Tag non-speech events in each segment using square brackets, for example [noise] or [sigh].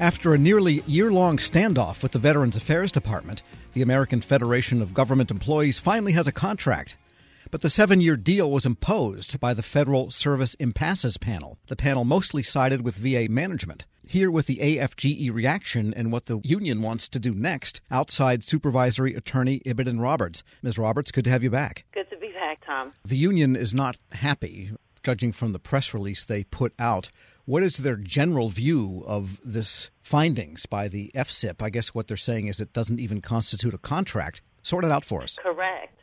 After a nearly year long standoff with the Veterans Affairs Department, the American Federation of Government Employees finally has a contract. But the seven year deal was imposed by the Federal Service Impasses Panel. The panel mostly sided with VA management. Here with the AFGE reaction and what the union wants to do next, outside supervisory attorney Ibidun Roberts. Ms. Roberts, good to have you back. Good to be back, Tom. The union is not happy, judging from the press release they put out. What is their general view of this findings by the FSIP? I guess what they're saying is it doesn't even constitute a contract. Sort it out for us. Correct.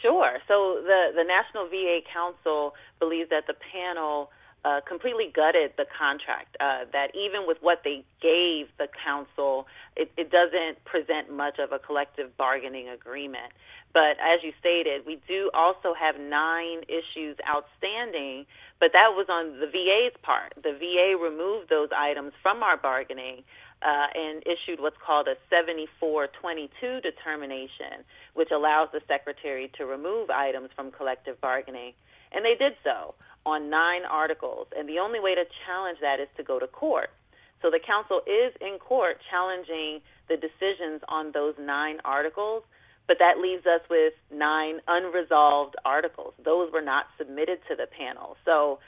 Sure. So the the National VA Council believes that the panel uh, completely gutted the contract. Uh, that even with what they gave the council, it, it doesn't present much of a collective bargaining agreement. But as you stated, we do also have nine issues outstanding, but that was on the VA's part. The VA removed those items from our bargaining uh, and issued what's called a 7422 determination, which allows the secretary to remove items from collective bargaining. And they did so on nine articles. And the only way to challenge that is to go to court. So the council is in court challenging the decisions on those nine articles but that leaves us with nine unresolved articles. Those were not submitted to the panel. So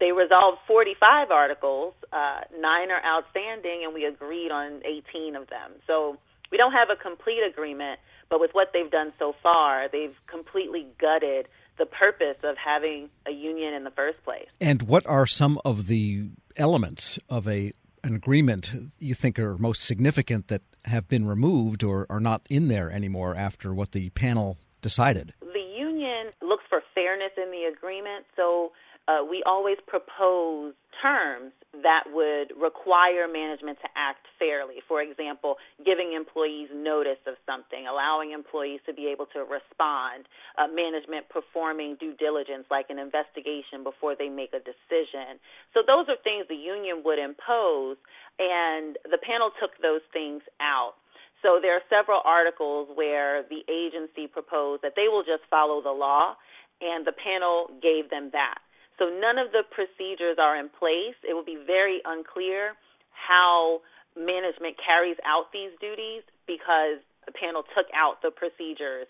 they resolved 45 articles, uh, nine are outstanding, and we agreed on 18 of them. So we don't have a complete agreement, but with what they've done so far, they've completely gutted the purpose of having a union in the first place. And what are some of the elements of a an agreement you think are most significant that have been removed or are not in there anymore after what the panel decided? The union looks for fairness in the agreement, so uh, we always propose terms that would require management to act fairly. For example, giving employees notice of something, allowing employees to be able to respond, uh, management performing due diligence like an investigation before they make a decision. So those are things the union would impose, and the panel took those things out. So there are several articles where the agency proposed that they will just follow the law, and the panel gave them that. So none of the procedures are in place. It will be very unclear how management carries out these duties because the panel took out the procedures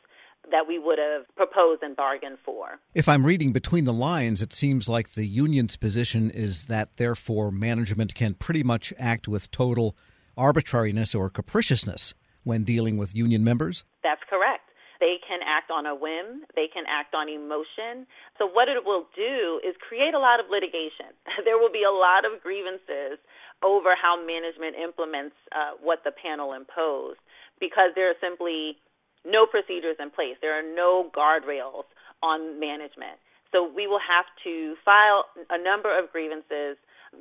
that we would have proposed and bargained for. If I'm reading between the lines, it seems like the union's position is that therefore management can pretty much act with total arbitrariness or capriciousness when dealing with union members. That's correct. They can act on a whim. They can act on emotion. So what it will do is create a lot of litigation. [laughs] there will be a lot of grievances over how management implements uh, what the panel imposed because there are simply no procedures in place. There are no guardrails on management. So we will have to file a number of grievances.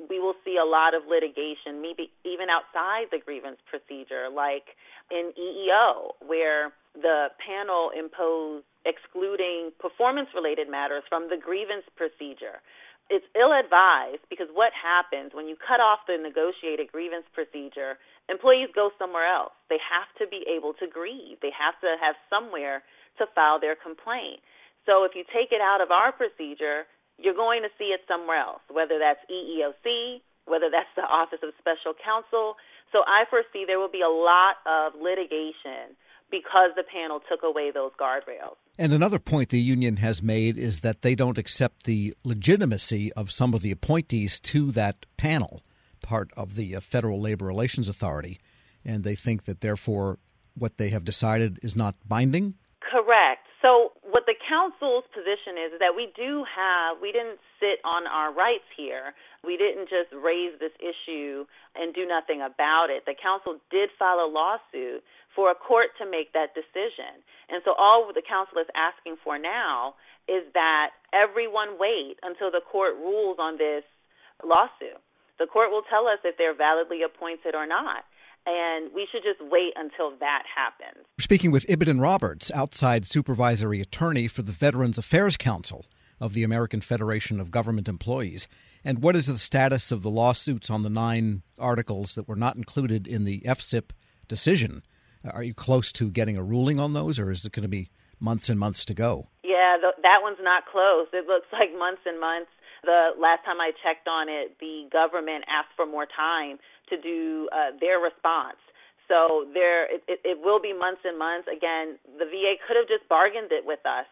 We will see a lot of litigation, maybe even outside the grievance procedure, like in EEO, where the panel imposed excluding performance related matters from the grievance procedure. It's ill advised because what happens when you cut off the negotiated grievance procedure, employees go somewhere else. They have to be able to grieve, they have to have somewhere to file their complaint. So if you take it out of our procedure, you're going to see it somewhere else, whether that's EEOC, whether that's the Office of Special Counsel. So I foresee there will be a lot of litigation because the panel took away those guardrails. And another point the union has made is that they don't accept the legitimacy of some of the appointees to that panel, part of the uh, Federal Labor Relations Authority, and they think that therefore what they have decided is not binding? Correct. So what the council's position is, is that we do have, we didn't sit on our rights here. We didn't just raise this issue and do nothing about it. The council did file a lawsuit for a court to make that decision. And so all the council is asking for now is that everyone wait until the court rules on this lawsuit. The court will tell us if they're validly appointed or not and we should just wait until that happens. We're speaking with Ibidun Roberts, outside supervisory attorney for the Veterans Affairs Council of the American Federation of Government Employees. And what is the status of the lawsuits on the nine articles that were not included in the FSIP decision? Are you close to getting a ruling on those, or is it going to be months and months to go? Yeah, that one's not close. It looks like months and months. The last time I checked on it, the government asked for more time to do uh, their response. So there, it, it, it will be months and months. Again, the VA could have just bargained it with us,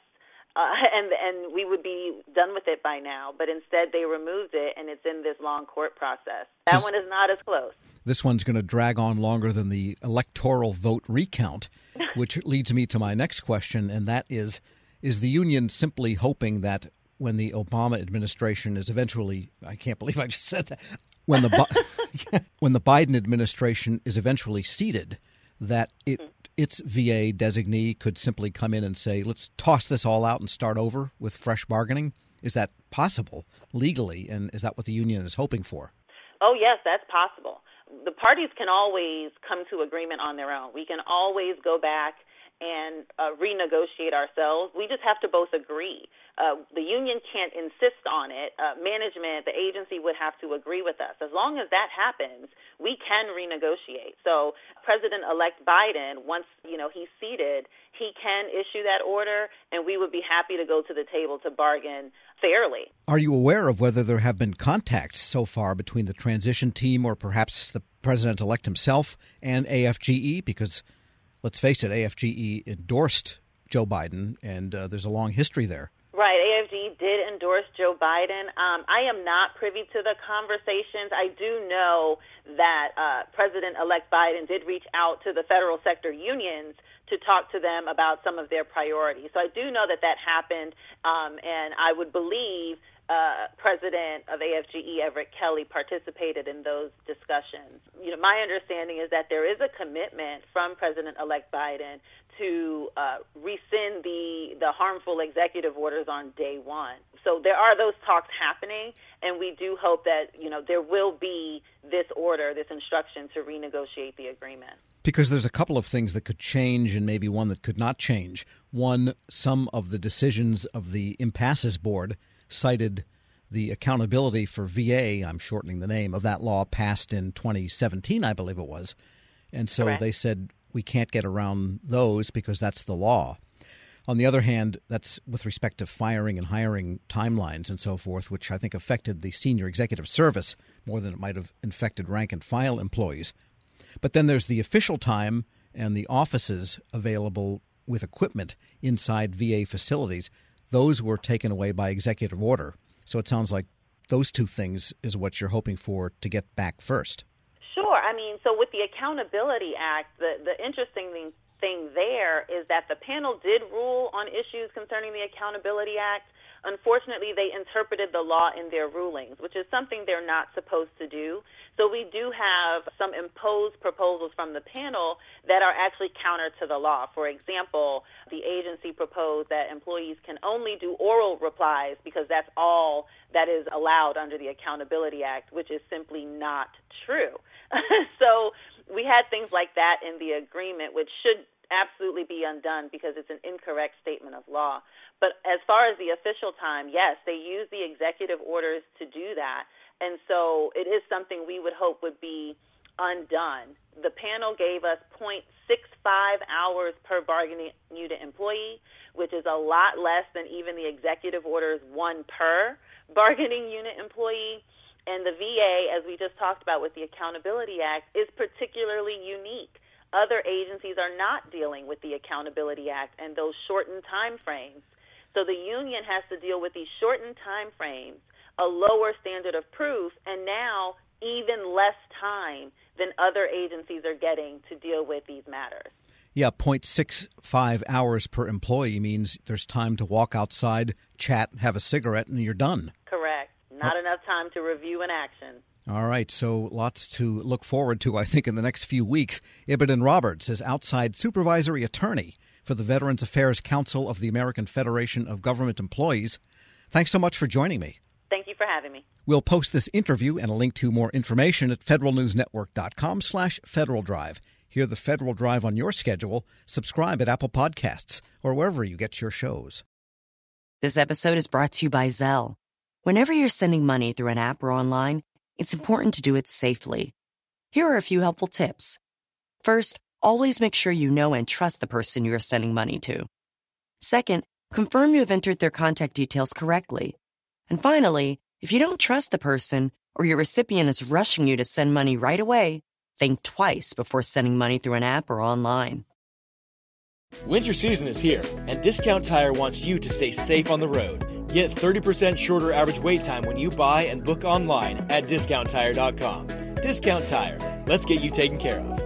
uh, [laughs] and and we would be done with it by now. But instead, they removed it, and it's in this long court process. That this, one is not as close. This one's going to drag on longer than the electoral vote recount, [laughs] which leads me to my next question, and that is: Is the union simply hoping that when the Obama administration is eventually I can't believe I just said that when the [laughs] [laughs] when the Biden administration is eventually seated that it its VA designee could simply come in and say let's toss this all out and start over with fresh bargaining. Is that possible legally and is that what the union is hoping for? Oh yes that's possible. The parties can always come to agreement on their own. We can always go back and uh, renegotiate ourselves. We just have to both agree. Uh, the union can't insist on it. Uh, management, the agency would have to agree with us. As long as that happens, we can renegotiate. So President-elect Biden, once you know he's seated, he can issue that order, and we would be happy to go to the table to bargain fairly. Are you aware of whether there have been contacts so far between the transition team or perhaps the president-elect himself and AFGE? Because let's face it, AFGE endorsed Joe Biden, and uh, there's a long history there. Right. AFGE did endorse Joe Biden. Um, I am not privy to the conversations. I do know that uh, President elect Biden did reach out to the federal sector unions to talk to them about some of their priorities. So I do know that that happened, um, and I would believe uh, president of AFGE, Everett Kelley, participated in those discussions. You know, my understanding is that there is a commitment from President-elect Biden to uh, rescind the the harmful executive orders on day one. So there are those talks happening, and we do hope that you know there will be this order, this instruction to renegotiate the agreement. Because there's a couple of things that could change, and maybe one that could not change. One, some of the decisions of the impasses board cited the accountability for VA, I'm shortening the name, of that law passed in 2017, I believe it was. And so Correct. they said we can't get around those because that's the law. On the other hand, that's with respect to firing and hiring timelines and so forth, which I think affected the senior executive service more than it might have infected rank and file employees. But then there's the official time and the offices available with equipment inside VA facilities those were taken away by executive order. So it sounds like those two things is what you're hoping for to get back first. Sure. I mean, so with the Accountability Act, the, the interesting thing, there is that the panel did rule on issues concerning the Accountability Act. Unfortunately, they interpreted the law in their rulings, which is something they're not supposed to do. So we do have some imposed proposals from the panel that are actually counter to the law. For example, the agency proposed that employees can only do oral replies because that's all that is allowed under the Accountability Act, which is simply not true. [laughs] so we had things like that in the agreement, which should absolutely be undone because it's an incorrect statement of law. But as far as the official time, yes, they use the executive orders to do that. And so it is something we would hope would be undone. The panel gave us 0.65 hours per bargaining unit employee, which is a lot less than even the executive orders one per bargaining unit employee. And the VA, as we just talked about with the Accountability Act, is particularly unique. Other agencies are not dealing with the Accountability Act and those shortened time frames. So the union has to deal with these shortened time frames a lower standard of proof, and now even less time than other agencies are getting to deal with these matters. Yeah, 0.65 hours per employee means there's time to walk outside, chat, have a cigarette, and you're done. Correct. Not enough time to review an action. All right, so lots to look forward to, I think, in the next few weeks. Ibidun Roberts is outside supervisory attorney for the Veterans Affairs Council of the American Federation of Government Employees. Thanks so much for joining me. Thank you for having me. We'll post this interview and a link to more information at federalnewsnetwork.com slash Federal Drive. Hear the Federal Drive on your schedule. Subscribe at Apple Podcasts or wherever you get your shows. This episode is brought to you by Zelle. Whenever you're sending money through an app or online, it's important to do it safely. Here are a few helpful tips. First, always make sure you know and trust the person you are sending money to. Second, confirm you have entered their contact details correctly. And finally, if you don't trust the person, or your recipient is rushing you to send money right away, think twice before sending money through an app or online. Winter season is here, and Discount Tire wants you to stay safe on the road. Get 30% shorter average wait time when you buy and book online at discounttire.com. Discount Tire. Let's get you taken care of.